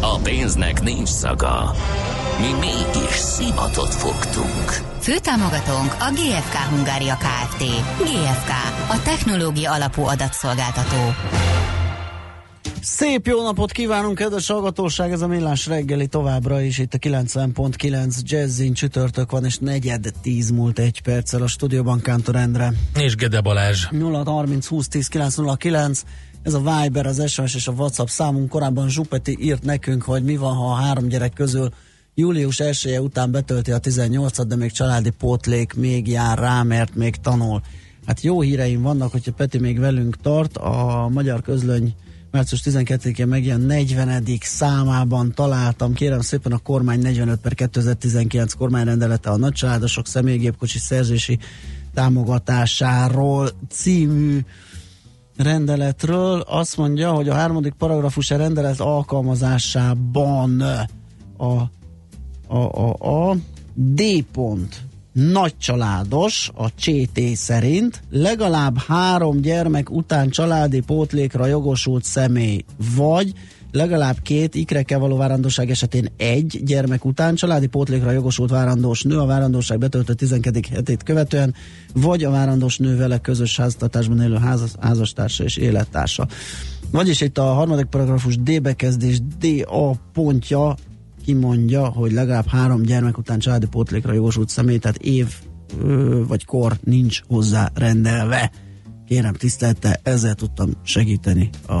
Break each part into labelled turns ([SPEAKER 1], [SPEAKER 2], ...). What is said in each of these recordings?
[SPEAKER 1] A pénznek nincs szaga. Mi mégis szimatot fogtunk.
[SPEAKER 2] Főtámogatónk a GFK Hungária Kft. GFK, a technológia alapú adatszolgáltató.
[SPEAKER 3] Szép jó napot kívánunk, kedves hallgatóság! Ez a Millás reggeli továbbra is itt a 90.9 Jazzin csütörtök van, és negyed tíz múlt egy perccel a stúdióban Kántor Endre.
[SPEAKER 4] És Gede Balázs.
[SPEAKER 3] 0 30 20 10 909 ez a Viber, az SMS és a WhatsApp számunk. Korábban Zsupeti írt nekünk, hogy mi van, ha a három gyerek közül július 1 -e után betölti a 18 de még családi pótlék még jár rá, mert még tanul. Hát jó híreim vannak, hogyha Peti még velünk tart, a Magyar Közlöny március 12-én megjelent 40. számában találtam, kérem szépen a kormány 45 per 2019 kormányrendelete a nagycsaládosok személygépkocsi szerzési támogatásáról című rendeletről azt mondja, hogy a harmadik paragrafus a rendelet alkalmazásában a, a, a, a D pont nagycsaládos a CT szerint legalább három gyermek után családi pótlékra jogosult személy, vagy legalább két ikrekkel való várandóság esetén egy gyermek után családi pótlékra jogosult várandós nő a várandóság betöltött 12. hetét követően, vagy a várandós nő vele közös háztartásban élő házas, házastársa és élettársa. Vagyis itt a harmadik paragrafus D bekezdés D a pontja kimondja, hogy legalább három gyermek után családi pótlékra jogosult személy, tehát év vagy kor nincs hozzá rendelve. Kérem tisztelte, ezzel tudtam segíteni a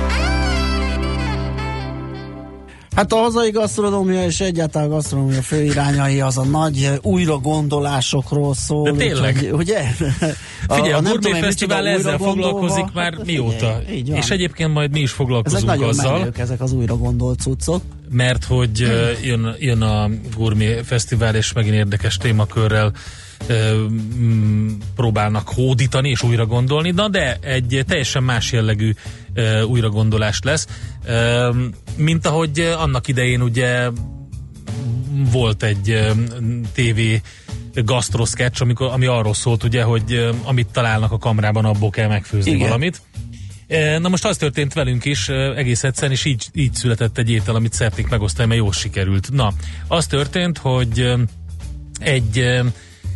[SPEAKER 3] Hát a hazai gasztronómia és egyáltalán a gasztronómia főirányai az a nagy újra gondolásokról szól.
[SPEAKER 4] De tényleg.
[SPEAKER 3] Úgy, ugye?
[SPEAKER 4] Figyelj, a, a Gourmet Fesztivál ezzel foglalkozik már hát mióta. Így, így és egyébként majd mi is foglalkozunk ezek
[SPEAKER 3] azzal.
[SPEAKER 4] Menők,
[SPEAKER 3] ezek az újra gondolt cuccok.
[SPEAKER 4] Mert hogy hmm. jön, jön a Gourmet Fesztivál, és megint érdekes témakörrel mm, próbálnak hódítani és újra gondolni, na de egy teljesen más jellegű újragondolás lesz, mint ahogy annak idején ugye volt egy TV gasztroszketch, amikor, ami arról szólt, ugye, hogy amit találnak a kamrában, abból kell megfőzni Igen. valamit. Na most az történt velünk is egész egyszerűen, és így, így született egy étel, amit szeretnék megosztani, mert jól sikerült. Na, az történt, hogy egy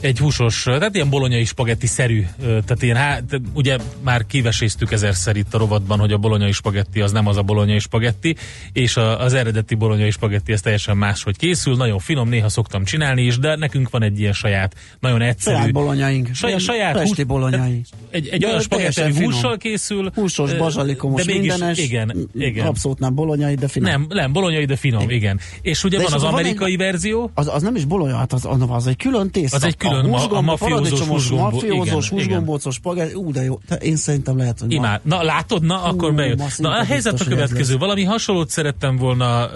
[SPEAKER 4] egy húsos, tehát ilyen bolonyai spagetti-szerű, tehát ilyen, hát, ugye már kiveséztük ezerszer itt a rovatban, hogy a bolonyai spagetti az nem az a bolonyai spagetti, és a, az eredeti bolonyai spagetti ez teljesen máshogy készül, nagyon finom, néha szoktam csinálni is, de nekünk van egy ilyen saját, nagyon egyszerű.
[SPEAKER 3] Saját bolonyaink.
[SPEAKER 4] Saját, saját
[SPEAKER 3] hús, bolonyai.
[SPEAKER 4] Egy, egy olyan spagetti, hússal készül.
[SPEAKER 3] Húsos, bazsalikomos, de mégis, mindenes.
[SPEAKER 4] Igen, igen.
[SPEAKER 3] Abszolút nem bolonyai, de finom.
[SPEAKER 4] Nem, nem, bolonyai, de finom, igen. igen. És ugye de van és az, az amerikai egy, verzió.
[SPEAKER 3] Az, az nem is bolonya, hát az, az egy külön tészta.
[SPEAKER 4] Az egy külön a, a mafiózós húsgombó.
[SPEAKER 3] Mafiózós húsgombócos spagetti, ú, de jó. Én szerintem lehet, hogy
[SPEAKER 4] Imád. Na, látod? Na, akkor bejön. Na, a helyzet a következő. Valami hasonlót szerettem volna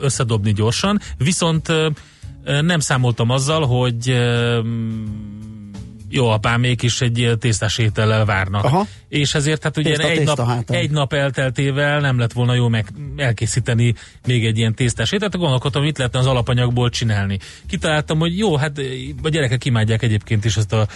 [SPEAKER 4] összedobni gyorsan, viszont nem számoltam azzal, hogy jó apámék is egy tésztás étellel várnak. Aha. És ezért hát ugye tészta, egy, tészta nap, egy nap elteltével nem lett volna jó meg elkészíteni még egy ilyen tésztás ételt, gondolkodtam, mit lehetne az alapanyagból csinálni. Kitaláltam, hogy jó, hát a gyerekek imádják egyébként is ezt a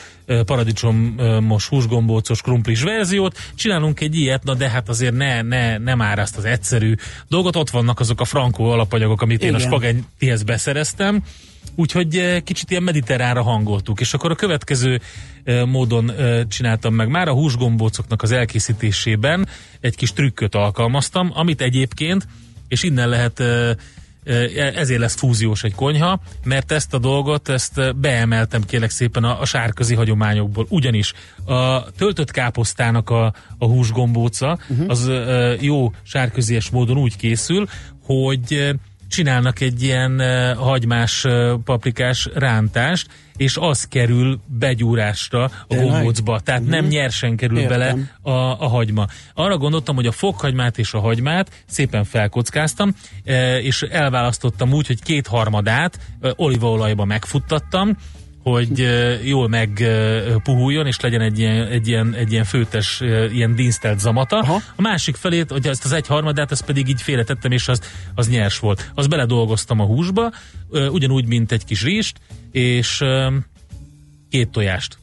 [SPEAKER 4] paradicsomos húsgombócos krumplis verziót, csinálunk egy ilyet, na de hát azért ne, ne, nem áraszt az egyszerű dolgot, ott vannak azok a frankó alapanyagok, amit Igen. én a spagettihez beszereztem, Úgyhogy eh, kicsit ilyen mediterránra hangoltuk, és akkor a következő eh, módon eh, csináltam meg. Már a húsgombócoknak az elkészítésében egy kis trükköt alkalmaztam, amit egyébként, és innen lehet ezért lesz fúziós egy konyha, mert ezt a dolgot, ezt beemeltem kérlek szépen a, a sárközi hagyományokból. Ugyanis a töltött káposztának a, a húsgombóca uh-huh. az jó sárközies módon úgy készül, hogy csinálnak egy ilyen hagymás paprikás rántást, és az kerül begyúrásra a gombócba, tehát uh-huh. nem nyersen kerül Értem. bele a, a hagyma. Arra gondoltam, hogy a fokhagymát és a hagymát szépen felkockáztam, és elválasztottam úgy, hogy kétharmadát olívaolajba megfuttattam, hogy jól megpuhuljon, és legyen egy ilyen, egy ilyen, egy ilyen főtes, ilyen dinsztelt zamata. Aha. A másik felét, hogy ezt az egy harmadát, ezt pedig így félretettem, és az, az nyers volt. Az beledolgoztam a húsba, ugyanúgy, mint egy kis rizst, és két tojást.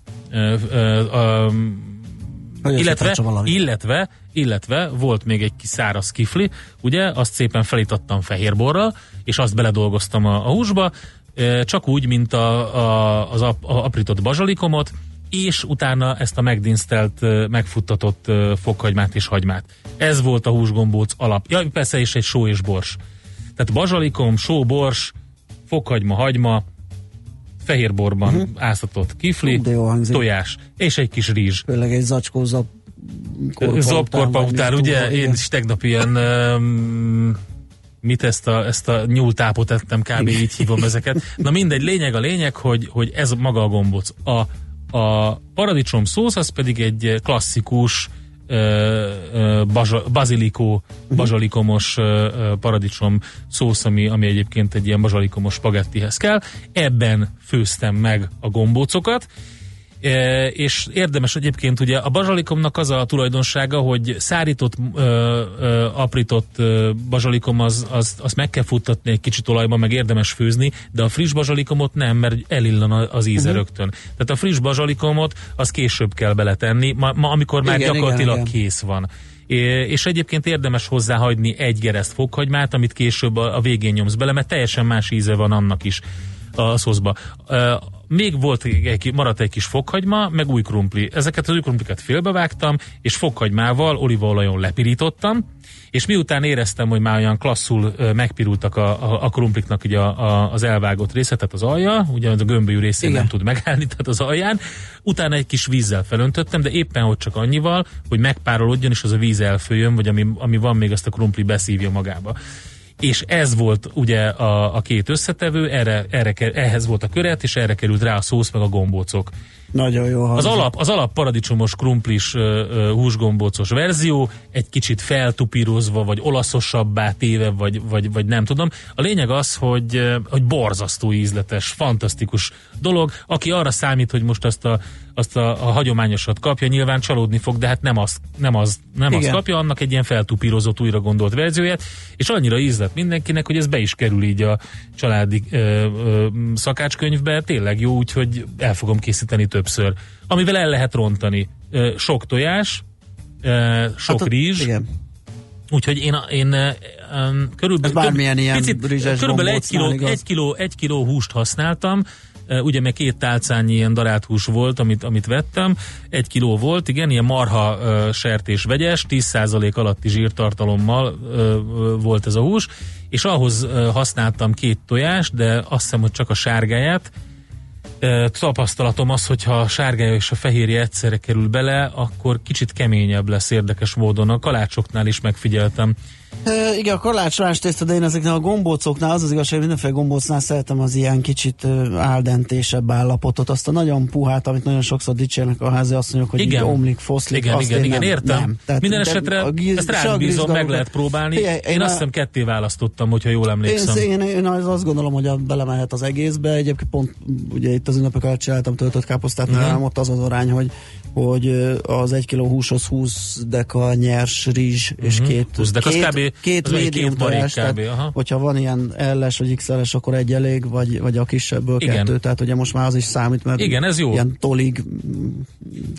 [SPEAKER 4] illetve, illetve, illetve volt még egy kis száraz kifli, ugye, azt szépen felítattam fehérborral, és azt beledolgoztam a, a húsba, csak úgy, mint a, a, az ap, a aprított bazsalikomot, és utána ezt a megdinsztelt, megfuttatott fokhagymát és hagymát. Ez volt a húsgombóc alap. Ja, persze, és egy só és bors. Tehát bazsalikom, só, bors, fokhagyma, hagyma, fehérborban uh-huh. áztatott kifli, tojás, és egy kis rizs.
[SPEAKER 3] Főleg egy zacskó zap
[SPEAKER 4] korpa után, után ugye? Én is tegnap ilyen um, mit ezt a, ezt a nyúltápot ettem, kb. így hívom ezeket. Na mindegy, lényeg a lényeg, hogy, hogy ez maga a gombóc. A, a paradicsom szósz az pedig egy klasszikus bazilikó, mhm. bazsalikomos paradicsom szósz, ami, ami egyébként egy ilyen bazsalikomos spagettihez kell. Ebben főztem meg a gombócokat, és érdemes egyébként ugye a bazsalikomnak az a tulajdonsága, hogy szárított, aprított bazsalikom az, az, az meg kell futtatni egy kicsit olajban, meg érdemes főzni, de a friss bazsalikomot nem, mert elillan az íze uh-huh. rögtön. Tehát a friss bazsalikomot az később kell beletenni, ma, ma amikor már igen, gyakorlatilag igen, igen. kész van és egyébként érdemes hozzáhagyni egy gereszt fokhagymát, amit később a, a végén nyomsz bele, mert teljesen más íze van annak is a szószba. Még volt egy, maradt egy kis fokhagyma, meg új krumpli. Ezeket az új krumplikat félbevágtam, és fokhagymával, olívaolajon lepirítottam, és miután éreztem, hogy már olyan klasszul megpirultak a, a, a krumpliknak ugye a, a, az elvágott része, tehát az alja, ugye a gömbölyű részén Igen. nem tud megállni, tehát az alján, utána egy kis vízzel felöntöttem, de éppen hogy csak annyival, hogy megpárolódjon, és az a víz elfőjön, vagy ami, ami van még, azt a krumpli beszívja magába és ez volt ugye a, a két összetevő, erre, erre, ehhez volt a köret, és erre került rá a szósz meg a gombócok.
[SPEAKER 3] Nagyon jó
[SPEAKER 4] Az alap, az alap paradicsomos krumplis húsgombócos verzió, egy kicsit feltupírozva, vagy olaszosabbá téve, vagy, vagy, vagy nem tudom. A lényeg az, hogy, hogy borzasztó ízletes, fantasztikus dolog. Aki arra számít, hogy most azt a, azt a, a hagyományosat kapja, nyilván csalódni fog, de hát nem az, nem az, nem az kapja, annak egy ilyen feltupírozott, újra gondolt verzióját, és annyira ízlet mindenkinek, hogy ez be is kerül így a családi ö, ö, szakácskönyvbe, tényleg jó, úgyhogy el fogom készíteni többször. Amivel el lehet rontani. Ö, sok tojás, ö, sok hát, rizs, igen. Úgyhogy én, én um, körülbelül,
[SPEAKER 3] bármilyen ilyen picit,
[SPEAKER 4] körülbelül egy kiló, egy, kiló, egy kiló húst használtam, ugye meg két tálcányi ilyen darált hús volt, amit, amit vettem, egy kiló volt, igen, ilyen marha sertés vegyes, 10% alatti zsírtartalommal volt ez a hús, és ahhoz használtam két tojást, de azt hiszem, hogy csak a sárgáját, tapasztalatom az, hogyha a sárgája és a fehérje egyszerre kerül bele, akkor kicsit keményebb lesz érdekes módon. A kalácsoknál is megfigyeltem
[SPEAKER 3] E, igen, a kalácsolás tészta, de én ezeknél a gombócoknál az az igazság, hogy mindenféle gombócnál szeretem az ilyen kicsit áldentésebb állapotot, azt a nagyon puhát, amit nagyon sokszor dicsérnek a házi asszonyok, hogy igen. omlik, foszlik.
[SPEAKER 4] Igen, igen, igen, nem, értem. Nem. Tehát, Minden esetre a giz, ezt rád bízom, meg lehet próbálni. Én, én, én azt hiszem ketté választottam, hogyha jól emlékszem.
[SPEAKER 3] Én, én, én azt gondolom, hogy belemehet az egészbe. Egyébként pont ugye itt az ünnepek alatt csináltam töltött káposztát, uh-huh. ott az az arány, hogy hogy az egy kiló húshoz 20 deka nyers rizs, és uh-huh. két,
[SPEAKER 4] 20 deka, két, kb,
[SPEAKER 3] két médium tojás, kb, tehát, hogyha van ilyen ls vagy xl akkor egy elég, vagy, vagy a kisebből Igen. kettő, tehát ugye most már az is számít, mert
[SPEAKER 4] Igen, ez jó.
[SPEAKER 3] ilyen tolig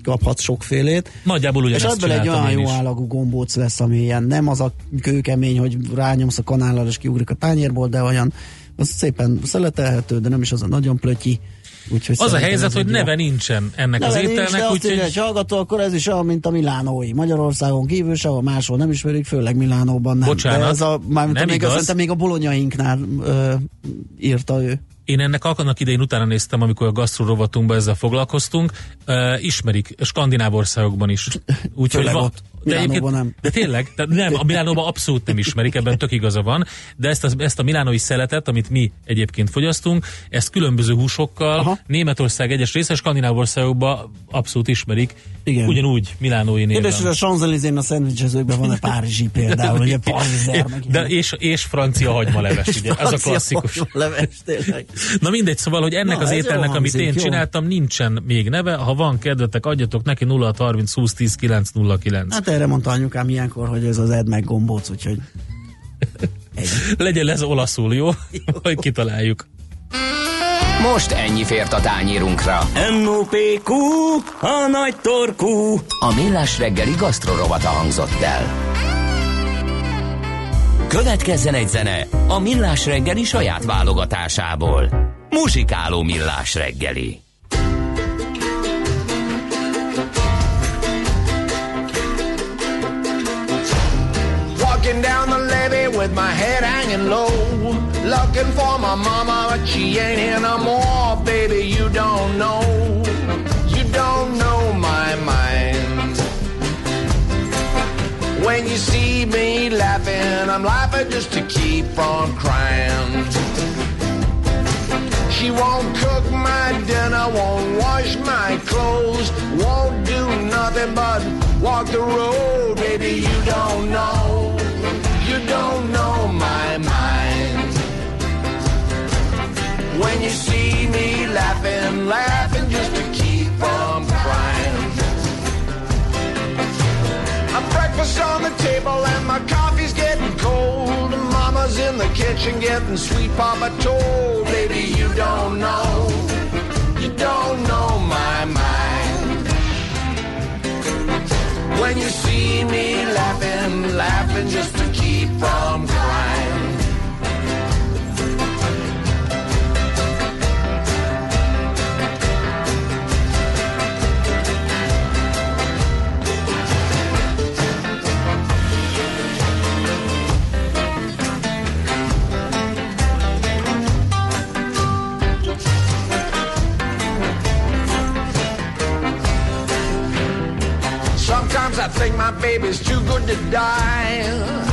[SPEAKER 3] kaphat sokfélét.
[SPEAKER 4] Nagyjából ugyanezt
[SPEAKER 3] És ebből egy olyan jó állagú gombóc lesz, ami ilyen nem az a kőkemény, hogy rányomsz a kanállal és kiugrik a tányérból, de olyan az szépen szeletelhető, de nem is az a nagyon plötyi
[SPEAKER 4] Úgyhogy az a helyzet, hogy neve nincsen ennek neve az ételnek.
[SPEAKER 3] Nincs, úgy, hogy... hallgató, akkor ez is olyan, mint a Milánói. Magyarországon kívül sehol máshol nem ismerik, főleg Milánóban nem.
[SPEAKER 4] Bocsánat,
[SPEAKER 3] De
[SPEAKER 4] ez
[SPEAKER 3] a, már, nem még, igaz. Azt, még a bolonyainknál ö, írta ő.
[SPEAKER 4] Én ennek annak idején utána néztem, amikor a gasztrorovatunkban ezzel foglalkoztunk. Uh, ismerik, skandináv országokban is. Úgyhogy van,
[SPEAKER 3] Milánóban nem.
[SPEAKER 4] De tényleg, de nem, a Milánóban abszolút nem ismerik, ebben tök igaza van, de ezt a, ezt a milánói szeletet, amit mi egyébként fogyasztunk, ezt különböző húsokkal, Aha. Németország egyes részes skandináv országokban abszolút ismerik, Igen. ugyanúgy milánói néven.
[SPEAKER 3] Kérdés, hogy a Champs-Élysées a szendvicsezőkben van a párizsi például, ugye parizer,
[SPEAKER 4] de és, és francia hagymaleves, ugye, ez a klasszikus.
[SPEAKER 3] Leves.
[SPEAKER 4] Na mindegy, szóval, hogy ennek Na, az ételnek, amit én jó. csináltam, nincsen még neve, ha van kedvetek, adjatok neki 0 30 20 10 9 0 9.
[SPEAKER 3] Hát erre mondta anyukám ilyenkor, hogy ez az ed meg gombóc, úgyhogy
[SPEAKER 4] egy. Legyen ez olaszul, jó? jó. hogy kitaláljuk.
[SPEAKER 1] Most ennyi fért a tányírunkra.
[SPEAKER 5] M.O.P.Q. A nagy torkú.
[SPEAKER 1] A millás reggeli gasztrorovata hangzott el. Következzen egy zene a millás reggeli saját válogatásából. Muzsikáló millás reggeli.
[SPEAKER 6] Walking down the levee with my head hanging low. Looking for my mama, but she ain't here no more. Baby, you don't know. You don't know my mind. When you see me laughing, I'm laughing just to keep from crying. She won't cook my dinner, won't wash my clothes, won't do nothing but walk the road. Baby, you don't know don't know my mind. When you see me laughing, laughing just to keep from crying. I'm breakfast on the table and my coffee's getting cold. Mama's in the kitchen getting sweet papa told. Baby, you don't know, you don't know my mind. When you see me laughing, laughing just to from. Sometimes I think my baby's too good to die.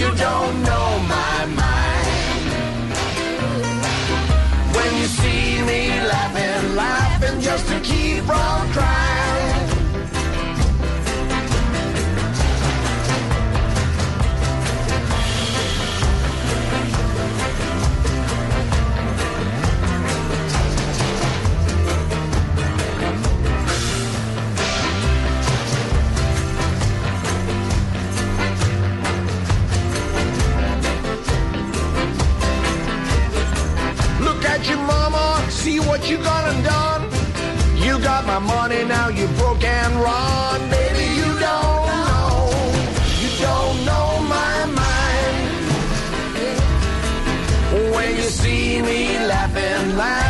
[SPEAKER 6] You don't know my mind. When you see me laughing, laughing just to keep from crying. See what you gonna done. You got my money, now you broke and run. Baby, you don't know. You don't know my mind. When you see me laughing, laughing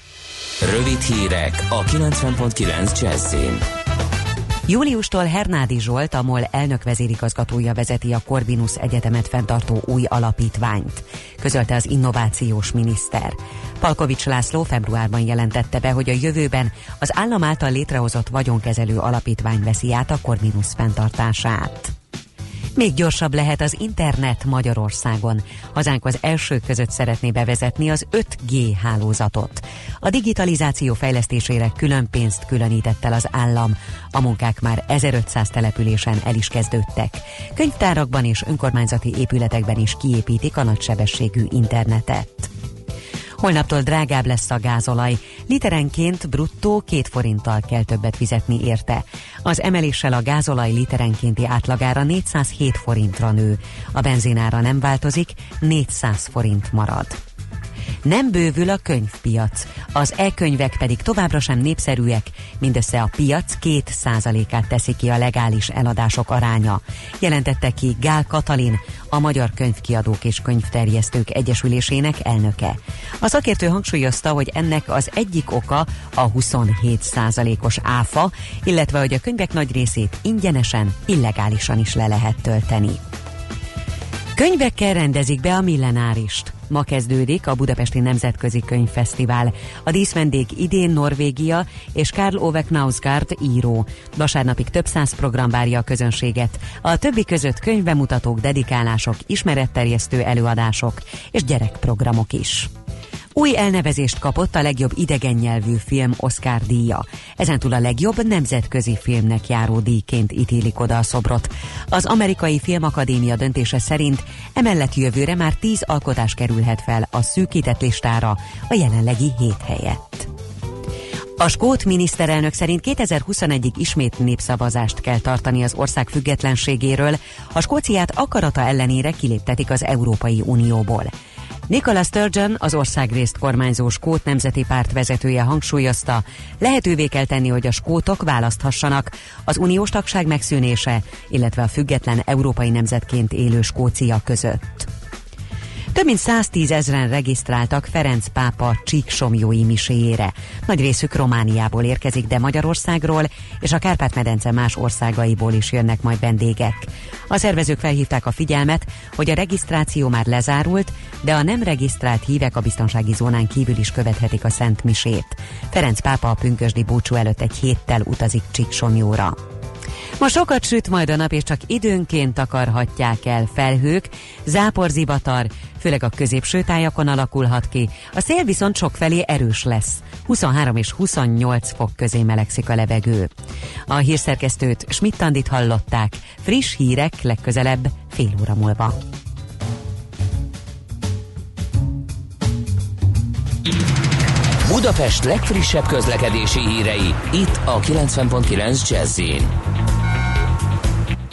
[SPEAKER 1] Rövid hírek a 90.9 Jazzin.
[SPEAKER 7] Júliustól Hernádi Zsolt, a MOL elnök vezérigazgatója vezeti a Corvinus Egyetemet fenntartó új alapítványt, közölte az innovációs miniszter. Palkovics László februárban jelentette be, hogy a jövőben az állam által létrehozott vagyonkezelő alapítvány veszi át a Corvinus fenntartását. Még gyorsabb lehet az internet Magyarországon. Hazánk az első között szeretné bevezetni az 5G hálózatot. A digitalizáció fejlesztésére külön pénzt különített el az állam. A munkák már 1500 településen el is kezdődtek. Könyvtárakban és önkormányzati épületekben is kiépítik a nagysebességű internetet. Holnaptól drágább lesz a gázolaj. Literenként bruttó két forinttal kell többet fizetni érte. Az emeléssel a gázolaj literenkénti átlagára 407 forintra nő. A benzinára nem változik, 400 forint marad. Nem bővül a könyvpiac, az e-könyvek pedig továbbra sem népszerűek, mindössze a piac két százalékát teszi ki a legális eladások aránya, jelentette ki Gál Katalin, a Magyar Könyvkiadók és Könyvterjesztők Egyesülésének elnöke. A szakértő hangsúlyozta, hogy ennek az egyik oka a 27 százalékos áfa, illetve hogy a könyvek nagy részét ingyenesen, illegálisan is le lehet tölteni. Könyvekkel rendezik be a millenárist. Ma kezdődik a Budapesti Nemzetközi Könyvfesztivál. A díszvendég idén Norvégia és Karl Ove Knausgaard író. Vasárnapig több száz program várja a közönséget. A többi között könyvbemutatók, dedikálások, ismeretterjesztő előadások és gyerekprogramok is. Új elnevezést kapott a legjobb idegen nyelvű film Oscar díja. Ezentúl a legjobb nemzetközi filmnek járó díjként ítélik oda a szobrot. Az amerikai filmakadémia döntése szerint emellett jövőre már tíz alkotás kerülhet fel a szűkített listára a jelenlegi hét helyett. A skót miniszterelnök szerint 2021-ig ismét népszavazást kell tartani az ország függetlenségéről, a Skóciát akarata ellenére kiléptetik az Európai Unióból. Nicola Sturgeon, az országrészt kormányzó Skót Nemzeti Párt vezetője hangsúlyozta, lehetővé kell tenni, hogy a skótok választhassanak az uniós tagság megszűnése, illetve a független európai nemzetként élő Skócia között. Több mint 110 ezeren regisztráltak Ferenc pápa csíksomjói miséjére. Nagy részük Romániából érkezik, de Magyarországról és a Kárpát-medence más országaiból is jönnek majd vendégek. A szervezők felhívták a figyelmet, hogy a regisztráció már lezárult, de a nem regisztrált hívek a biztonsági zónán kívül is követhetik a Szent Misét. Ferenc pápa a pünkösdi búcsú előtt egy héttel utazik Csíksomjóra. Ma sokat süt majd a nap, és csak időnként takarhatják el felhők, záporzivatar, főleg a középső tájakon alakulhat ki. A szél viszont sokfelé erős lesz. 23 és 28 fok közé melegszik a levegő. A hírszerkesztőt Schmidt-Tandit hallották. Friss hírek legközelebb fél óra múlva.
[SPEAKER 1] Budapest legfrissebb közlekedési hírei, itt a 90.9 jazz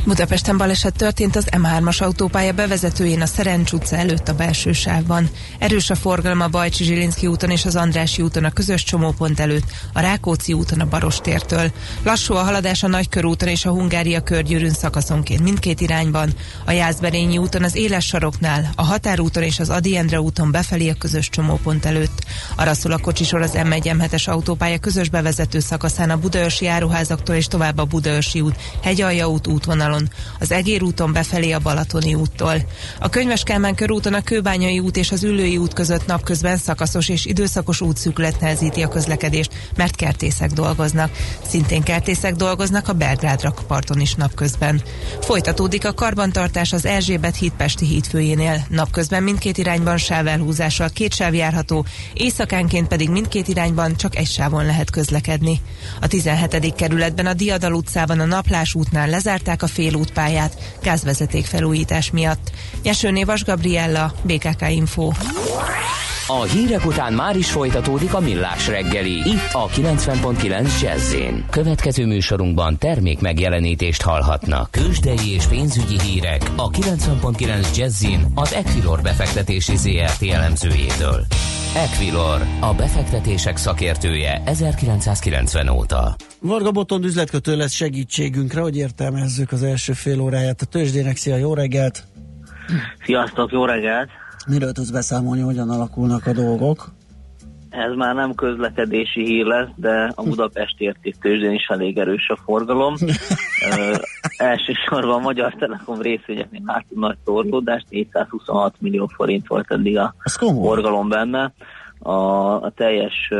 [SPEAKER 8] Budapesten baleset történt az M3-as autópálya bevezetőjén a Szerencs utca előtt a belső sávban. Erős a forgalom a Bajcsi Zsilinszki úton és az Andrási úton a közös csomópont előtt, a Rákóczi úton a Barostértől. Lassú a haladás a Nagykörúton és a Hungária körgyűrűn szakaszonként mindkét irányban, a Jászberényi úton az Éles saroknál, a Határúton és az Adi Endre úton befelé a közös csomópont előtt. Arra szól a kocsisor az M1 autópálya közös bevezető szakaszán a Budaörsi áruházaktól és tovább a Budaörsi út, Hegyalja út útvonalon úton, az Egér úton befelé a Balatoni úttól. A Könyves Kálmán körúton a Kőbányai út és az Ülői út között napközben szakaszos és időszakos útszűkület nehezíti a közlekedést, mert kertészek dolgoznak. Szintén kertészek dolgoznak a Belgrád rakparton is napközben. Folytatódik a karbantartás az Erzsébet hídpesti hídfőjénél. Napközben mindkét irányban sávelhúzással két sáv járható, éjszakánként pedig mindkét irányban csak egy sávon lehet közlekedni. A 17. kerületben a Diadal utcában a Naplás útnál lezárták a fél félútpályát gázvezeték felújítás miatt. Nyesőné Vas Gabriella, BKK Info.
[SPEAKER 1] A hírek után már is folytatódik a millás reggeli. Itt a 90.9 jazz Következő műsorunkban termék megjelenítést hallhatnak. Kősdei és pénzügyi hírek a 90.9 jazz az Equilor befektetési ZRT elemzőjétől. Equilor, a befektetések szakértője 1990 óta.
[SPEAKER 3] Varga Botond üzletkötő lesz segítségünkre, hogy értelmezzük az első fél óráját a tőzsdének. Szia, jó reggelt!
[SPEAKER 9] Sziasztok, jó reggelt!
[SPEAKER 3] Miről tudsz beszámolni, hogyan alakulnak a dolgok?
[SPEAKER 9] ez már nem közlekedési hír lesz, de a Budapesti értéktőzsdén is elég erős a forgalom. Ö, elsősorban a Magyar Telekom részvényeknél látunk nagy torlódást, 426 millió forint volt eddig a forgalom benne. A, a teljes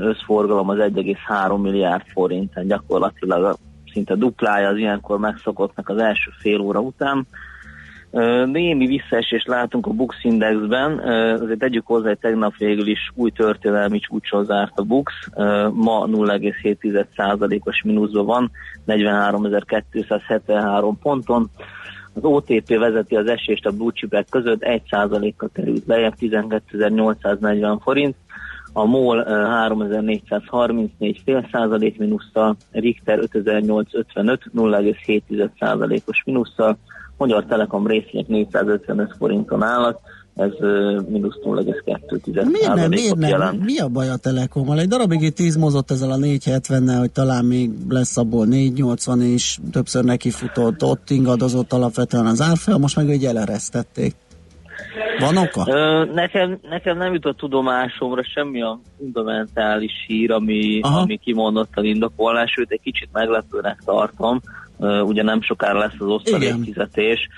[SPEAKER 9] összforgalom az 1,3 milliárd forint, tehát gyakorlatilag szinte duplája az ilyenkor megszokottnak az első fél óra után. Némi visszaesést látunk a Bux Indexben, azért tegyük hozzá, hogy tegnap végül is új történelmi csúcson zárt a Bux, ma 0,7%-os mínuszban van, 43.273 ponton. Az OTP vezeti az esést a blue között, 1%-kal került lejjebb, 12.840 forint, a MOL 3434 fél százalék mínusszal, Richter 5855 0,7% os mínusszal, Magyar Telekom részvények 455 forinton állnak, ez mínusz 0,2 miért nem, miért nem? Jelent.
[SPEAKER 3] Mi a baj a Telekommal? Egy darabig itt tízmozott ezzel a 470-nel, hogy talán még lesz abból 480 és többször nekifutott, ott ingadozott alapvetően az árfolyam, most meg egy eleresztették. Van oka?
[SPEAKER 9] Ö, nekem, nekem nem jutott tudomásomra semmi a fundamentális hír, ami, ami kimondottan indokolás, sőt egy kicsit meglepőnek tartom, ugye nem sokára lesz az osztalékfizetés.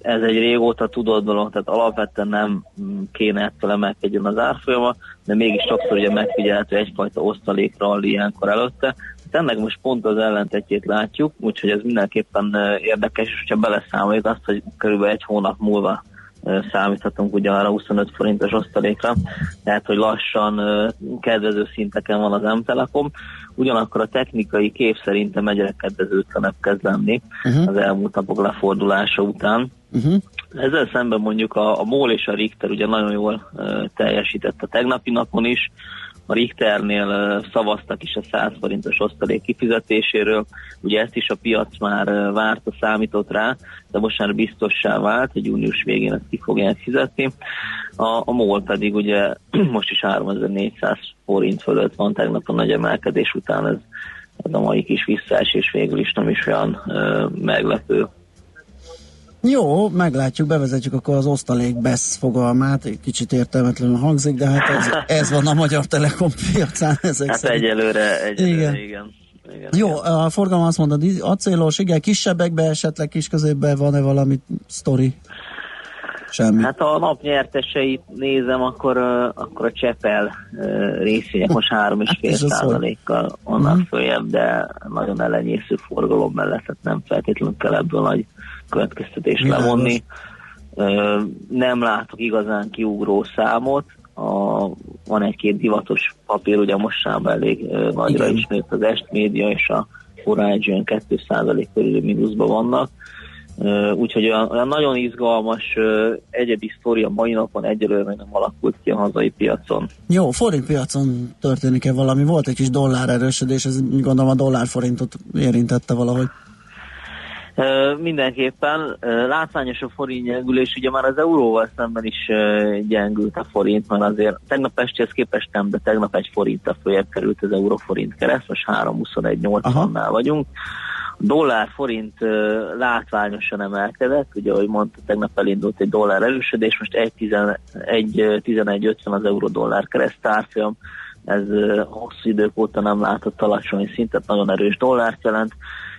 [SPEAKER 9] Ez egy régóta tudott dolog, tehát alapvetően nem kéne ettől emelkedjen az árfolyama, de mégis sokszor ugye megfigyelhető egyfajta osztalékra ilyenkor előtte. Tehát ennek most pont az ellentetjét látjuk, úgyhogy ez mindenképpen érdekes, és hogyha beleszámoljuk azt, hogy körülbelül egy hónap múlva számíthatunk ugye arra 25 forintos osztalékra, tehát hogy lassan kedvező szinteken van az M-Telekom, ugyanakkor a technikai kép szerintem egyre kedvezőtlenebb kezd lenni uh-huh. az elmúlt napok lefordulása után. Uh-huh. Ezzel szemben mondjuk a, a MOL és a Richter ugye nagyon jól uh, teljesített a tegnapi napon is, a Richternél szavaztak is a 100 forintos osztalék kifizetéséről. Ugye ezt is a piac már várta, számított rá, de most már biztossá vált, hogy június végén ezt ki fogják fizetni. A, a MOL pedig ugye most is 3400 forint fölött van tegnap a nagy emelkedés után, ez, ez a mai kis visszaesés végül is nem is olyan ö, meglepő.
[SPEAKER 3] Jó, meglátjuk, bevezetjük akkor az osztalék BESZ fogalmát, egy kicsit értelmetlenül hangzik, de hát ez, ez van a Magyar Telekom piacán. Ezek
[SPEAKER 9] hát szerint. egyelőre, egyelőre igen. igen.
[SPEAKER 3] Igen, Jó, igen. a forgalom azt mondod, acélos, igen, kisebbekbe esetleg kis középbe van-e valami sztori? Semmi.
[SPEAKER 9] Hát a nap nyerteseit nézem, akkor, akkor a Csepel részvények most 3,5 hát százalékkal onnan uh-huh. följebb, de nagyon ellenyésző forgalom mellett, tehát nem feltétlenül kell ebből nagy következtetés levonni. Nem látok igazán kiugró számot, a, van egy-két divatos papír, ugye mostában elég nagyra ismert az Est Média és a Horizon 2% körül mínuszban vannak. Úgyhogy olyan, olyan nagyon izgalmas uh, egyedi sztori a mai napon egyelőre még nem alakult ki a hazai piacon.
[SPEAKER 3] Jó, forint piacon történik-e valami? Volt egy kis dollár erősödés, ez gondolom a dollár forintot érintette valahogy.
[SPEAKER 9] Mindenképpen látványos a forint gyengülés, ugye már az euróval szemben is gyengült a forint, mert azért tegnap estihez képest nem, de tegnap egy forint a följebb került az euró-forint kereszt, most 3.21.80-nál vagyunk. A dollár-forint látványosan emelkedett, ugye ahogy mondta, tegnap elindult egy dollár erősödés, most 1.11.50 az euró-dollár kereszt árfolyam, ez hosszú idők óta nem látott alacsony szintet, nagyon erős dollárt jelent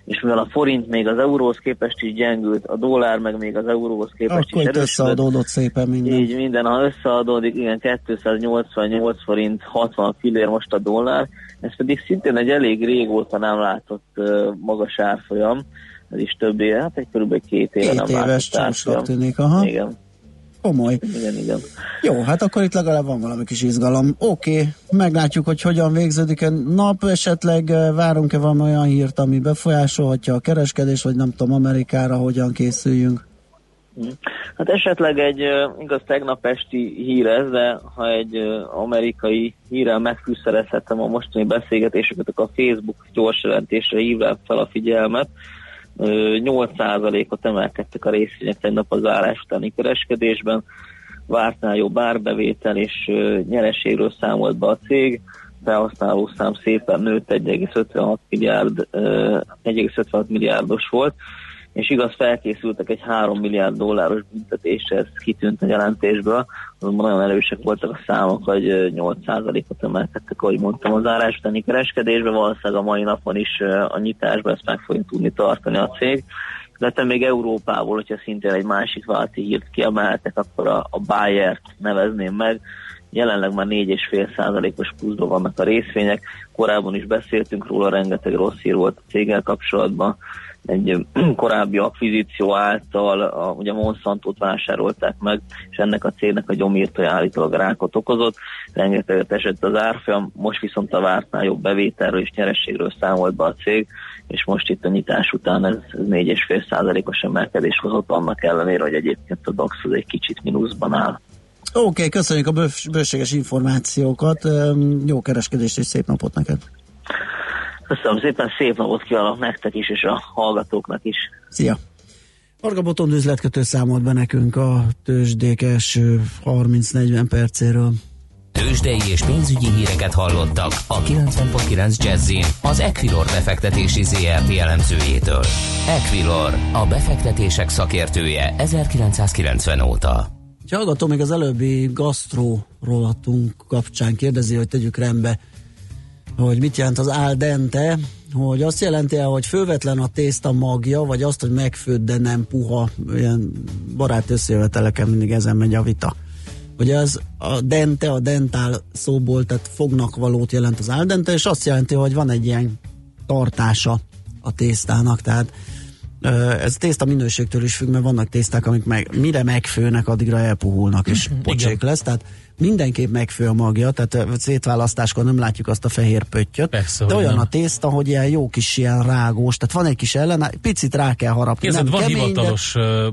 [SPEAKER 9] és mivel a forint még az euróhoz képest is gyengült, a dollár meg még az euróhoz képest
[SPEAKER 3] Akkor
[SPEAKER 9] is
[SPEAKER 3] erősödött. összeadódott szépen minden.
[SPEAKER 9] Így minden, ha összeadódik, igen, 288 forint 60 fillér most a dollár, ez pedig szintén egy elég régóta nem látott uh, magas árfolyam, ez is több éve, hát egy körülbelül két éve két nem éves látott árfolyam.
[SPEAKER 3] Tűnik, aha.
[SPEAKER 9] Igen.
[SPEAKER 3] Komoly.
[SPEAKER 9] Igen, igen.
[SPEAKER 3] Jó, hát akkor itt legalább van valami kis izgalom. Oké, okay, meglátjuk, hogy hogyan végződik a nap, esetleg várunk-e valami olyan hírt, ami befolyásolhatja a kereskedés, vagy nem tudom, Amerikára hogyan készüljünk.
[SPEAKER 9] Hát esetleg egy, igaz tegnap esti hír ez, de ha egy amerikai hírrel megfűszerezhetem a mostani beszélgetéseket, akkor a Facebook gyors jelentésre hívnám fel a figyelmet, 8%-ot emelkedtek a részvények tegnap az zárás utáni kereskedésben, vártnál jobb árbevétel és nyereségről számolt be a cég, felhasználó szám szépen nőtt 1,56 milliárd, 1,56 milliárdos volt, és igaz felkészültek egy 3 milliárd dolláros büntetésre, ez kitűnt a jelentésből, azonban nagyon erősek voltak a számok, hogy 8%-ot emelkedtek, ahogy mondtam, az árás utáni kereskedésben, valószínűleg a mai napon is a nyitásban ezt meg fogja tudni tartani a cég. De még Európából, hogyha szintén egy másik válti hírt kiemeltek, akkor a, a Bayer-t nevezném meg, jelenleg már 4,5%-os pluszban vannak a részvények, korábban is beszéltünk róla, rengeteg rossz hír volt a céggel kapcsolatban, egy korábbi akvizíció által a, ugye Monsanto-t vásárolták meg, és ennek a cégnek a gyomírtója állítólag rákot okozott, rengeteget esett az árfolyam, most viszont a vártnál jobb bevételről és nyerességről számolt be a cég, és most itt a nyitás után ez, ez 4,5 százalékos emelkedés hozott, annak ellenére, hogy egyébként a DAX az egy kicsit mínuszban áll.
[SPEAKER 10] Oké, okay, köszönjük a bőséges információkat, jó kereskedést és szép napot neked!
[SPEAKER 9] Köszönöm szépen, szép napot kívánok nektek is, és a hallgatóknak is.
[SPEAKER 10] Szia! Marga Botond üzletkötő számolt be nekünk a tőzsdék első 30-40 percéről.
[SPEAKER 1] Tőzsdei és pénzügyi híreket hallottak a 90.9 jazz az Equilor befektetési ZRT elemzőjétől. Equilor, a befektetések szakértője 1990 óta.
[SPEAKER 10] Egy hallgató még az előbbi gasztró rollatunk kapcsán kérdezi, hogy tegyük rendbe hogy mit jelent az al dente, hogy azt jelenti hogy fővetlen a tészta magja, vagy azt, hogy megfőd, de nem puha, ilyen barát összejöveteleken mindig ezen megy a vita. Ugye az a dente, a dentál szóból, tehát fognak valót jelent az al dente, és azt jelenti, hogy van egy ilyen tartása a tésztának, tehát ez tészta minőségtől is függ, mert vannak tészták, amik meg, mire megfőnek, addigra elpuhulnak, és pocsék lesz, tehát mindenképp megfő a magja, tehát szétválasztáskor nem látjuk azt a fehér pöttyöt, Persze, de olyan nem. a tészta, hogy ilyen jó kis ilyen rágós, tehát van egy kis ellen, picit rá kell harapni.
[SPEAKER 4] Ez van kemény, hivatalos de...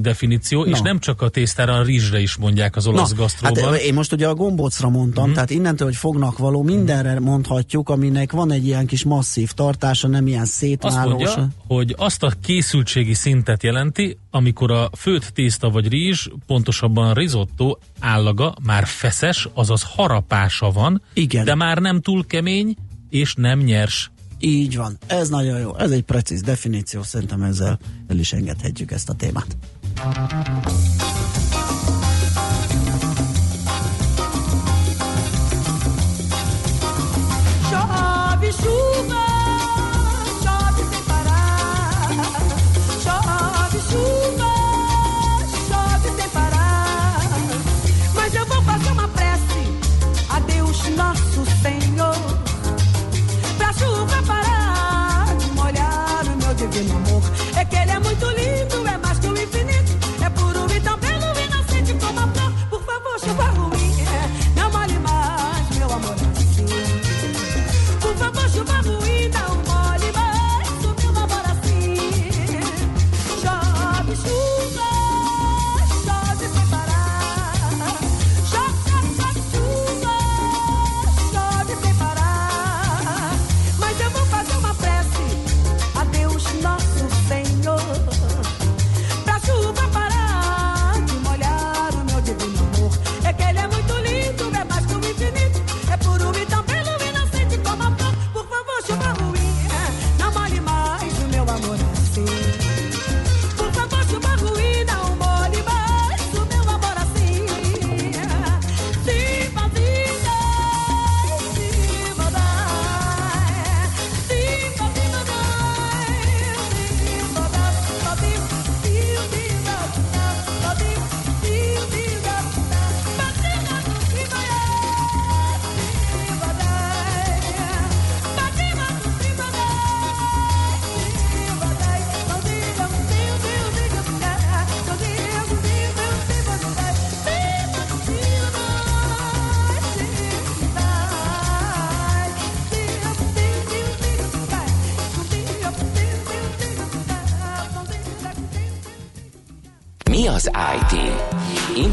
[SPEAKER 4] definíció, Na. és nem csak a tésztára, a rizsre is mondják az olasz gasztróban.
[SPEAKER 10] Hát én most ugye a gombócra mondtam, mm. tehát innentől, hogy fognak való, mindenre mondhatjuk, aminek van egy ilyen kis masszív tartása, nem ilyen szétválós.
[SPEAKER 4] Azt mondja, hogy azt a készültségi szintet jelenti, amikor a főtt tészta vagy rizs, pontosabban a risotto állaga már feszes, azaz harapása van,
[SPEAKER 10] Igen.
[SPEAKER 4] de már nem túl kemény és nem nyers.
[SPEAKER 10] Így van, ez nagyon jó, ez egy precíz definíció, szerintem ezzel el is engedhetjük ezt a témát. Chove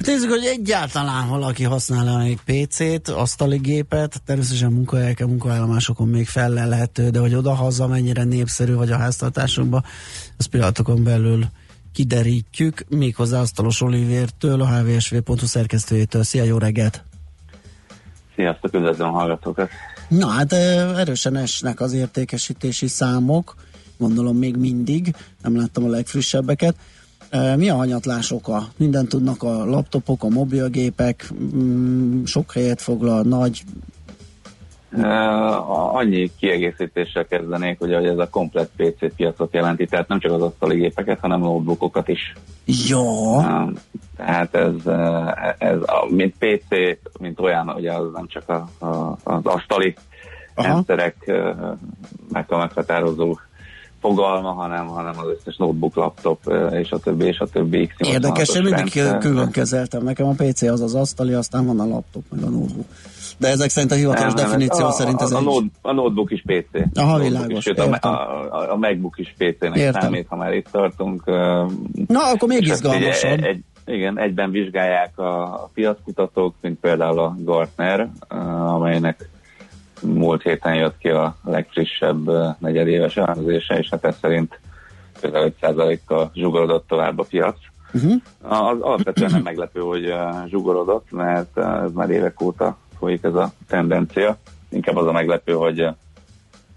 [SPEAKER 3] Hát nézzük, hogy egyáltalán valaki használ még PC-t, asztali gépet, természetesen munkahelyeken, munkaállomásokon még fellelhető, de hogy oda-haza mennyire népszerű vagy a háztartásokban, az pillanatokon belül kiderítjük, méghozzá Asztalos Olivértől, a hvsv.hu szerkesztőjétől. Szia, jó reggelt!
[SPEAKER 11] Sziasztok, üdvözlöm a hallgatókat!
[SPEAKER 3] Na hát erősen esnek az értékesítési számok, gondolom még mindig, nem láttam a legfrissebbeket. Mi a hanyatlás oka? Minden tudnak a laptopok, a mobilgépek, mm, sok helyet foglal, nagy
[SPEAKER 11] annyi kiegészítéssel kezdenék, hogy ez a komplet PC piacot jelenti, tehát nem csak az asztali gépeket, hanem notebookokat is.
[SPEAKER 3] Jó.
[SPEAKER 11] Tehát ez, ez mint PC, mint olyan, ugye az nem csak a, a, az asztali Aha. rendszerek meg a meghatározó fogalma, hanem, hanem az összes notebook, laptop és a többi, és a többi.
[SPEAKER 3] Érdekes, én mindig külön kezeltem. Nekem a PC az az asztali, aztán van a laptop, meg a notebook. De ezek szerint a hivatalos nem, definíció
[SPEAKER 11] a,
[SPEAKER 3] szerint ez
[SPEAKER 11] a, a, egy... a notebook is PC.
[SPEAKER 3] Aha, világos. Is, sőt,
[SPEAKER 11] a, a, a MacBook is PC-nek értem. számít, ha már itt tartunk.
[SPEAKER 3] Na, akkor még izgalmasabb.
[SPEAKER 11] Egy, egy, igen, egyben vizsgálják a piackutatók, mint például a Gartner, amelynek múlt héten jött ki a legfrissebb negyedéves elemzése, és hát ez szerint közel 5%-kal zsugorodott tovább a piac. Uh-huh. Az alapvetően nem meglepő, hogy zsugorodott, mert ez már évek óta folyik ez a tendencia. Inkább az a meglepő, hogy,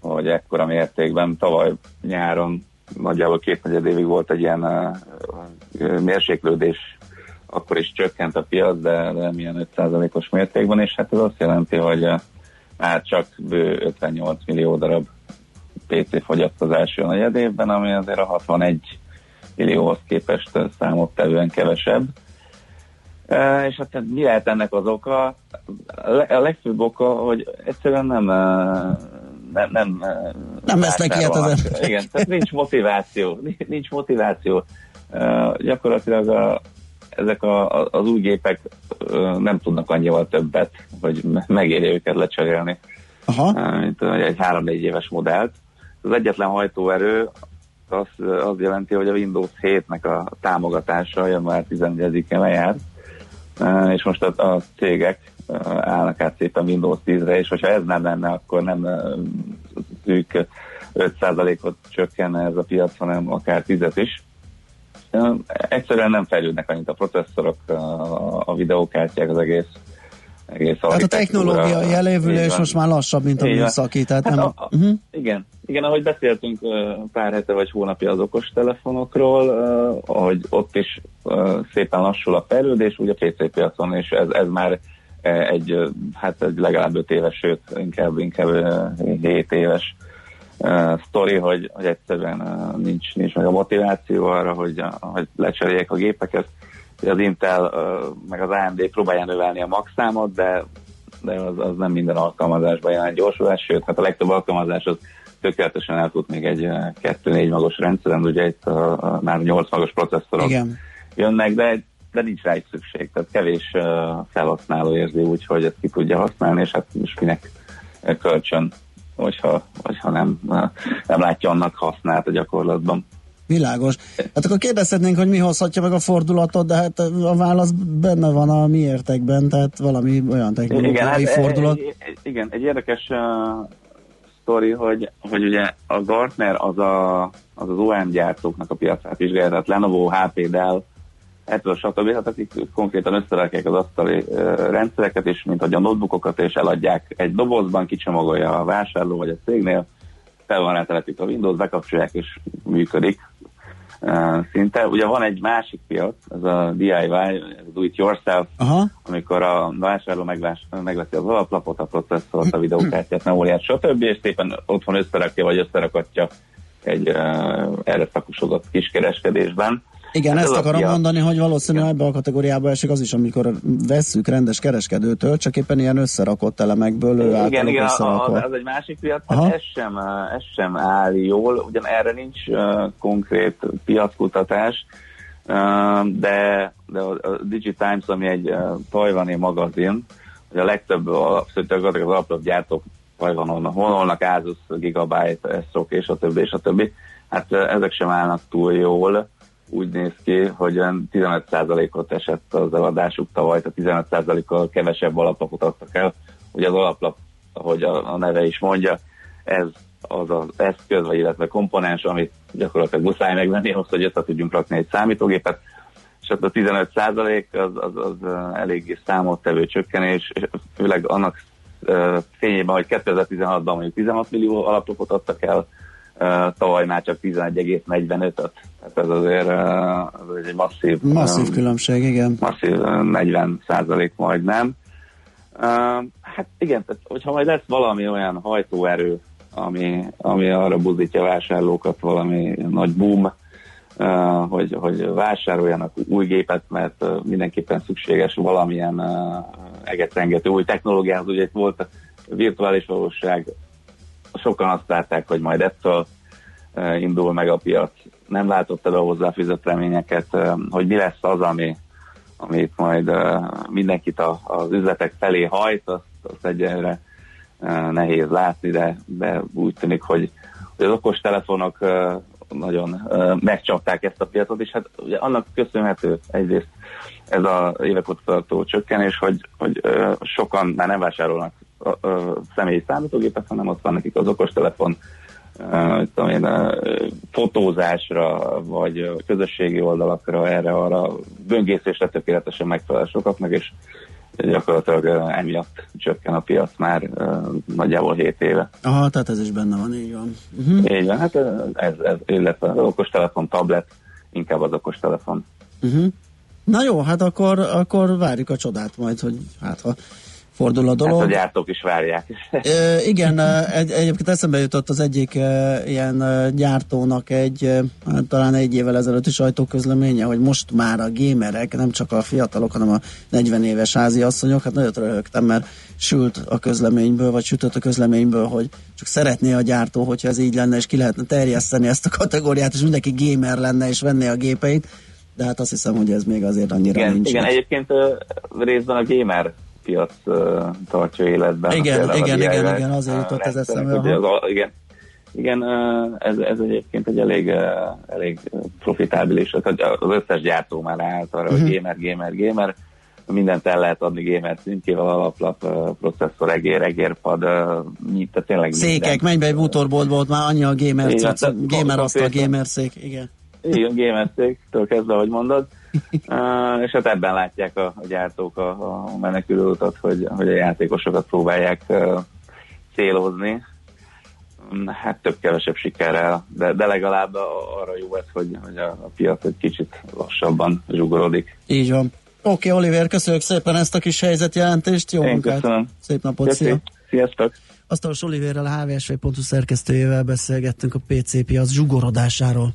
[SPEAKER 11] hogy ekkora mértékben tavaly nyáron nagyjából két negyed évig volt egy ilyen uh, mérséklődés, akkor is csökkent a piac, de, de milyen 5%-os mértékben, és hát ez azt jelenti, hogy már csak bő 58 millió darab PC fogyott az első negyed évben, ami azért a 61 millióhoz képest számottevően kevesebb. E, és hát mi lehet ennek az oka? A legfőbb oka, hogy egyszerűen nem nem, nem,
[SPEAKER 3] nem vesznek ilyet az
[SPEAKER 11] Igen, tehát nincs motiváció. Nincs motiváció. Uh, gyakorlatilag a, ezek a, az új gépek nem tudnak annyival többet, hogy megérje őket lecserélni, Aha. mint egy 3-4 éves modellt. Az egyetlen hajtóerő az, az jelenti, hogy a Windows 7-nek a támogatása január 11-e lejárt, és most a, a cégek állnak át szépen Windows 10-re, és hogyha ez nem lenne, akkor nem ők 5%-ot csökkenne ez a piac, hanem akár 10 is egyszerűen nem fejlődnek annyit a processzorok, a videókártyák, az egész egész
[SPEAKER 3] Hát a technológia jelévülés most már lassabb, mint a műszaki. Tehát hát nem... a, a,
[SPEAKER 11] uh-huh. igen, igen, ahogy beszéltünk pár hete vagy hónapja az okos telefonokról, ahogy ott is szépen lassul a fejlődés, úgy a PC piacon, és ez, ez már egy, hát egy legalább 5 éves, sőt, inkább, inkább 7 éves uh, sztori, hogy, hogy egyszerűen uh, nincs, nincs meg a motiváció arra, hogy, uh, hogy lecseréljék a gépeket. Az Intel uh, meg az AMD próbálja növelni a max számot, de, de az, az nem minden alkalmazásban jelent gyorsulás, sőt, hát a legtöbb alkalmazás az tökéletesen el tud még egy 2-4 magos rendszeren, ugye itt a, a, már 8 magos processzorok Igen. jönnek, de, de nincs rá is szükség, tehát kevés uh, felhasználó érzi úgy, hogy ezt ki tudja használni, és hát most minek kölcsön hogyha, hogyha nem, nem látja annak hasznát a gyakorlatban.
[SPEAKER 3] Világos. Hát akkor kérdezhetnénk, hogy mi hozhatja meg a fordulatot, de hát a válasz benne van a mi értekben, tehát valami olyan technológiai igen, hát, fordulat.
[SPEAKER 11] Igen, egy érdekes uh, sztori, hogy, hogy ugye a Gartner az a, az, az OEM gyártóknak a piacát vizsgálja, tehát Lenovo, HP, Dell, ettől stb. Hát akik konkrétan összerakják az asztali rendszereket, és mint hogy a notebookokat, és eladják egy dobozban, kicsomagolja a vásárló vagy a cégnél, fel van rátelepítve a Windows, bekapcsolják és működik szinte. Ugye van egy másik piac, ez a DIY, do it yourself, Aha. amikor a vásárló megvás, megveszi az alaplapot, a processzort, a videókártyát, memóriát, stb. és szépen otthon összerakja vagy összerakatja egy uh, erre szakosodott kiskereskedésben
[SPEAKER 3] igen, hát ezt akarom a... mondani, hogy valószínűleg ebbe a kategóriába esik az is, amikor vesszük rendes kereskedőtől, csak éppen ilyen összerakott elemekből ő
[SPEAKER 11] Igen, igen, a, az egy másik piac, hát ez sem, ez sem áll jól, ugyan erre nincs uh, konkrét piackutatás, de, de a DigiTimes, ami egy tajvani magazin, hogy a legtöbb, szinte az alapgyártók Tajvanon honolnak Asus, Gigabyte, Esrok és a többi, és a többi. Hát ezek sem állnak túl jól. Úgy néz ki, hogy 15%-ot esett az eladásuk tavaly, tehát 15%-kal kevesebb alaplapot adtak el. Ugye az alaplap, ahogy a, a neve is mondja, ez az az eszköz, vagy illetve komponens, amit gyakorlatilag muszáj megvenni ahhoz, hogy össze tudjunk rakni egy számítógépet, és ott a 15 százalék az, az, az eléggé számottevő csökkenés, és főleg annak fényében, hogy 2016-ban mondjuk 16 millió alapokot adtak el, tavaly már csak 11,45-öt. Tehát ez azért ez egy masszív...
[SPEAKER 3] Masszív különbség, igen.
[SPEAKER 11] Masszív 40 százalék majdnem. Hát igen, tehát hogyha majd lesz valami olyan hajtóerő, ami, ami arra buzdítja vásárlókat, valami nagy boom, hogy, hogy vásároljanak új gépet, mert mindenképpen szükséges valamilyen egetrengető új technológiához. Ugye itt volt a virtuális valóság, sokan azt látták, hogy majd ettől indul meg a piac. Nem látott el a hozzáfűzött reményeket, hogy mi lesz az, ami, amit majd mindenkit a, az üzletek felé hajt, azt, azt egyelőre nehéz látni, de, de úgy tűnik, hogy, hogy az okos telefonok nagyon megcsapták ezt a piacot, és hát ugye annak köszönhető egyrészt ez a évek óta tartó csökkenés, hogy, hogy sokan már nem vásárolnak uh, uh, személyi számítógépet, hanem ott van nekik az okostelefon, uh, tudom én, uh, fotózásra, vagy közösségi oldalakra, erre-arra böngészésre tökéletesen megfelel sokaknak, és gyakorlatilag emiatt csökken a piac már nagyjából 7 éve.
[SPEAKER 3] Aha, tehát ez is benne van, így van.
[SPEAKER 11] Uh-huh. Így van, hát ez, ez illetve az okostelefon, tablet, inkább az okostelefon.
[SPEAKER 3] Uh-huh. Na jó, hát akkor, akkor várjuk a csodát majd, hogy hát ha fordul a dolog.
[SPEAKER 11] Hát a gyártók is várják.
[SPEAKER 3] e, igen, egy, egyébként eszembe jutott az egyik e, ilyen e, gyártónak egy, e, talán egy évvel ezelőtti sajtóközleménye, hogy most már a gémerek, nem csak a fiatalok, hanem a 40 éves házi asszonyok, hát nagyon röhögtem, mert sült a közleményből, vagy sütött a közleményből, hogy csak szeretné a gyártó, hogyha ez így lenne, és ki lehetne terjeszteni ezt a kategóriát, és mindenki gamer lenne, és venné a gépeit, de hát azt hiszem, hogy ez még azért annyira
[SPEAKER 11] igen,
[SPEAKER 3] nincs.
[SPEAKER 11] Igen, egyébként részben a gamer piac tartja életben.
[SPEAKER 3] Igen, igen, igen, igen, azért jutott ez eszembe.
[SPEAKER 11] Az, igen, igen, ez, ez egyébként egy elég, elég profitábilis, az összes gyártó már állt arra, uh-huh. hogy gamer, gamer, gamer, mindent el lehet adni gamer szintjével, alaplap, processzor, egér, egérpad, tehát tényleg
[SPEAKER 3] Székek,
[SPEAKER 11] minden.
[SPEAKER 3] menj be egy bútorboltba, ott már annyi a gamer, igen, cucc, gamer asztal, gamer szék, igen.
[SPEAKER 11] Igen, gamer széktől kezdve, ahogy mondod. Uh, és hát ebben látják a, a gyártók a, a menekülőutat, hogy, hogy a játékosokat próbálják uh, célozni. Hát több-kevesebb sikerrel, de, de legalább arra jó ez, hogy, hogy a, a piac egy kicsit lassabban zsugorodik.
[SPEAKER 3] Így van. Oké, okay, Oliver, köszönjük szépen ezt a kis helyzetjelentést. Jó
[SPEAKER 11] Én
[SPEAKER 3] munkát.
[SPEAKER 11] Köszönöm.
[SPEAKER 3] Szép napot, szia.
[SPEAKER 11] Sziasztok.
[SPEAKER 3] Asztalos Oliverrel, a hvsv.hu szerkesztőjével beszélgettünk a PC piac zsugorodásáról.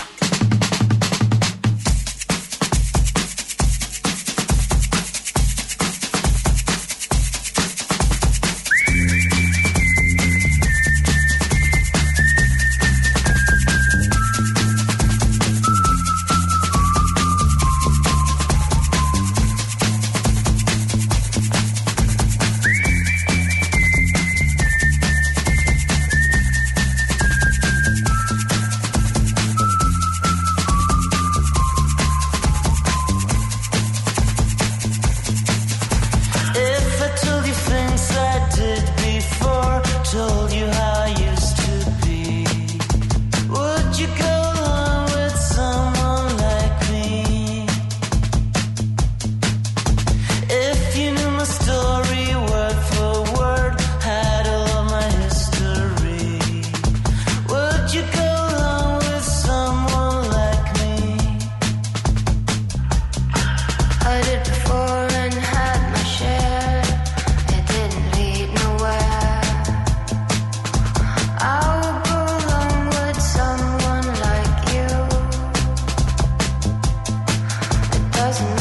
[SPEAKER 3] thousand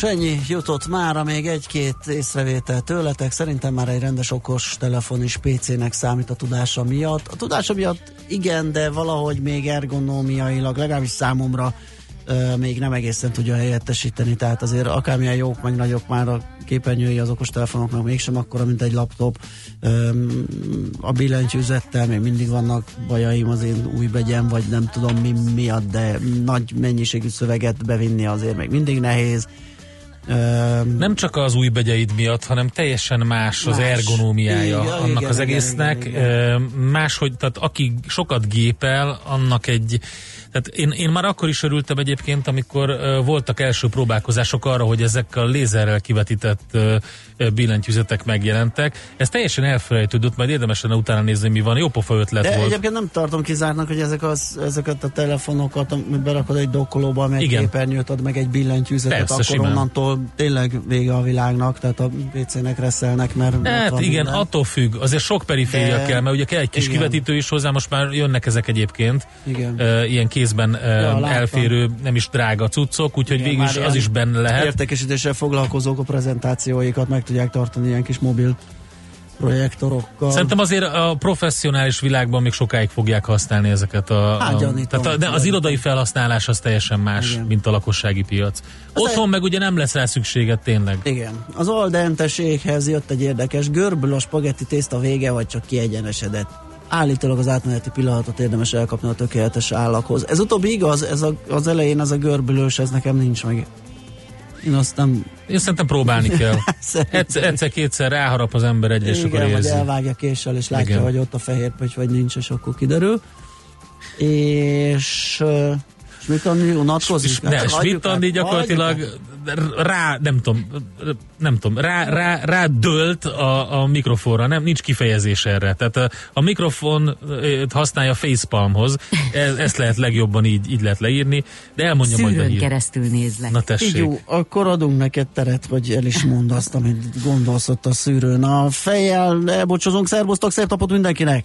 [SPEAKER 3] Nos, ennyi jutott mára, még egy-két észrevétel tőletek. Szerintem már egy rendes okos telefon is PC-nek számít a tudása miatt. A tudása miatt igen, de valahogy még ergonómiailag, legalábbis számomra még nem egészen tudja helyettesíteni, tehát azért akármilyen jók meg nagyok már a képernyői az okostelefonoknak mégsem akkora, mint egy laptop. A billentyűzettel még mindig vannak bajaim az én új begyem, vagy nem tudom mi miatt, de nagy mennyiségű szöveget bevinni azért még mindig nehéz.
[SPEAKER 4] Nem csak az új begyeid miatt, hanem teljesen más, más. az ergonómiája igen, annak igen, az egésznek. Igen, igen, igen. Máshogy, tehát aki sokat gépel, annak egy tehát én, én már akkor is örültem egyébként, amikor uh, voltak első próbálkozások arra, hogy ezek a lézerrel kivetített uh, billentyűzetek megjelentek. Ez teljesen elfelejtődött, majd érdemes lenne utána nézni, mi van. Jó pofa ötlet
[SPEAKER 3] De
[SPEAKER 4] volt.
[SPEAKER 3] egyébként nem tartom kizártnak, hogy ezek az, ezeket a telefonokat, amit berakod egy dokkolóba, meg egy képernyőt ad, meg egy billentyűzetet, Persze, akkor simán. onnantól tényleg vége a világnak, tehát a PC-nek reszelnek, mert...
[SPEAKER 4] Hát igen, minden. attól függ, azért sok periféria De... kell, mert ugye kell egy kis igen. kivetítő is hozzá, most már jönnek ezek egyébként. Igen. Uh, ilyen kézben uh, ja, elférő, nem is drága cuccok, úgyhogy végül is az is benne lehet.
[SPEAKER 3] Értékesítéssel foglalkozók a prezentációikat meg tudják tartani ilyen kis mobil projektorokkal.
[SPEAKER 4] Szerintem azért a professzionális világban még sokáig fogják használni ezeket a...
[SPEAKER 3] Hát, a
[SPEAKER 4] tehát a, de az irodai felhasználás az teljesen más, Igen. mint a lakossági piac. Az Otthon egy... meg ugye nem lesz rá szükséged tényleg.
[SPEAKER 3] Igen. Az aldenteséghez jött egy érdekes görbül a spagetti tészta vége, vagy csak kiegyenesedett állítólag az átmeneti pillanatot érdemes elkapni a tökéletes állakhoz. Ez utóbbi igaz, ez a, az elején ez a görbülős, ez nekem nincs meg. Én azt nem...
[SPEAKER 4] Én szerintem próbálni kell. egyszer, egyszer-kétszer ráharap az ember egyre, és akkor
[SPEAKER 3] érzi. elvágja késsel, és látja, Igen. hogy ott a fehér pöty, vagy nincs, és akkor kiderül. És Schmidt-Andi unatkozik?
[SPEAKER 4] Ne, Schmidt-Andi gyakorlatilag rá, nem tudom, nem tudom, rá, rá, rá dölt a, a mikrofonra, nem, nincs kifejezés erre. Tehát a, a mikrofon használja facepalmhoz, e, ezt lehet legjobban így, így lehet leírni, de elmondja
[SPEAKER 7] Szűrőn
[SPEAKER 4] majd a
[SPEAKER 7] keresztül nézlek.
[SPEAKER 4] Na tessék.
[SPEAKER 3] Jó, akkor adunk neked teret, vagy el is mondd azt, amit gondolsz ott a szűrőn. A fejjel elbocsozunk, szervusztok, szép napot mindenkinek!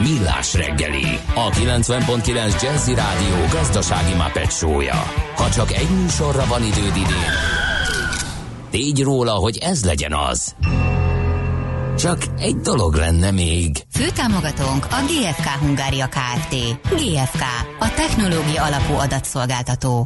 [SPEAKER 1] Millás reggeli, a 90.9 Jazzy Rádió gazdasági mapetsója. Ha csak egy műsorra van időd idén, tégy róla, hogy ez legyen az. Csak egy dolog lenne még.
[SPEAKER 2] Főtámogatónk a GFK Hungária Kft. GFK, a technológia alapú adatszolgáltató.